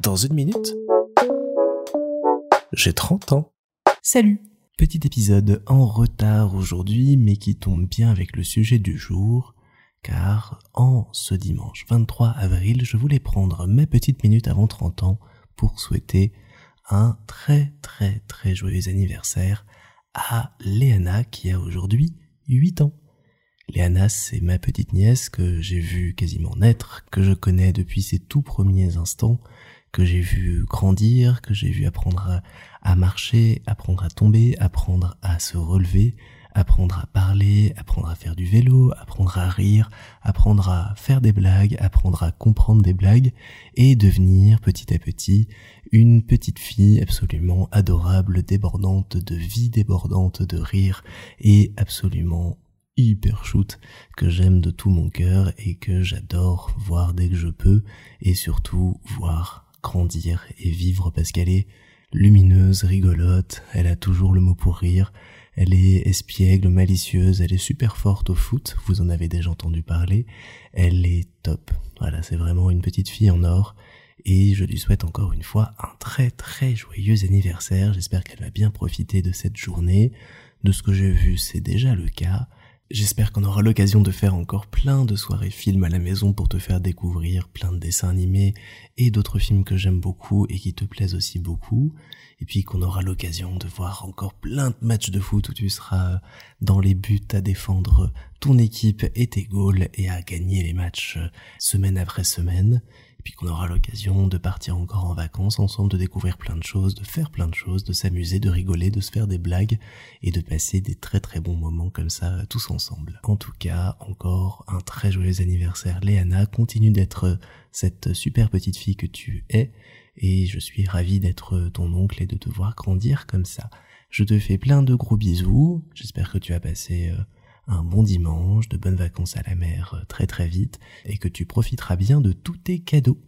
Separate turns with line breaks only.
Dans une minute, j'ai 30 ans.
Salut Petit épisode en retard aujourd'hui, mais qui tombe bien avec le sujet du jour, car en ce dimanche 23 avril, je voulais prendre mes petites minutes avant 30 ans pour souhaiter un très très très joyeux anniversaire à Léana qui a aujourd'hui 8 ans. Léana, c'est ma petite nièce que j'ai vue quasiment naître, que je connais depuis ses tout premiers instants, que j'ai vu grandir, que j'ai vu apprendre à, marcher, apprendre à tomber, apprendre à se relever, apprendre à parler, apprendre à faire du vélo, apprendre à rire, apprendre à faire des blagues, apprendre à comprendre des blagues et devenir petit à petit une petite fille absolument adorable, débordante de vie, débordante de rire et absolument hyper shoot que j'aime de tout mon cœur et que j'adore voir dès que je peux et surtout voir grandir et vivre parce qu'elle est lumineuse, rigolote, elle a toujours le mot pour rire, elle est espiègle, malicieuse, elle est super forte au foot, vous en avez déjà entendu parler, elle est top. Voilà, c'est vraiment une petite fille en or et je lui souhaite encore une fois un très très joyeux anniversaire. J'espère qu'elle va bien profiter de cette journée. De ce que j'ai vu, c'est déjà le cas. J'espère qu'on aura l'occasion de faire encore plein de soirées films à la maison pour te faire découvrir plein de dessins animés et d'autres films que j'aime beaucoup et qui te plaisent aussi beaucoup. Et puis qu'on aura l'occasion de voir encore plein de matchs de foot où tu seras dans les buts à défendre ton équipe et tes goals et à gagner les matchs semaine après semaine puis qu'on aura l'occasion de partir encore en vacances ensemble, de découvrir plein de choses, de faire plein de choses, de s'amuser, de rigoler, de se faire des blagues et de passer des très très bons moments comme ça tous ensemble. En tout cas, encore un très joyeux anniversaire Léana, continue d'être cette super petite fille que tu es et je suis ravi d'être ton oncle et de te voir grandir comme ça. Je te fais plein de gros bisous, j'espère que tu as passé euh, un bon dimanche, de bonnes vacances à la mer euh, très très vite et que tu profiteras bien de tous tes cadeaux.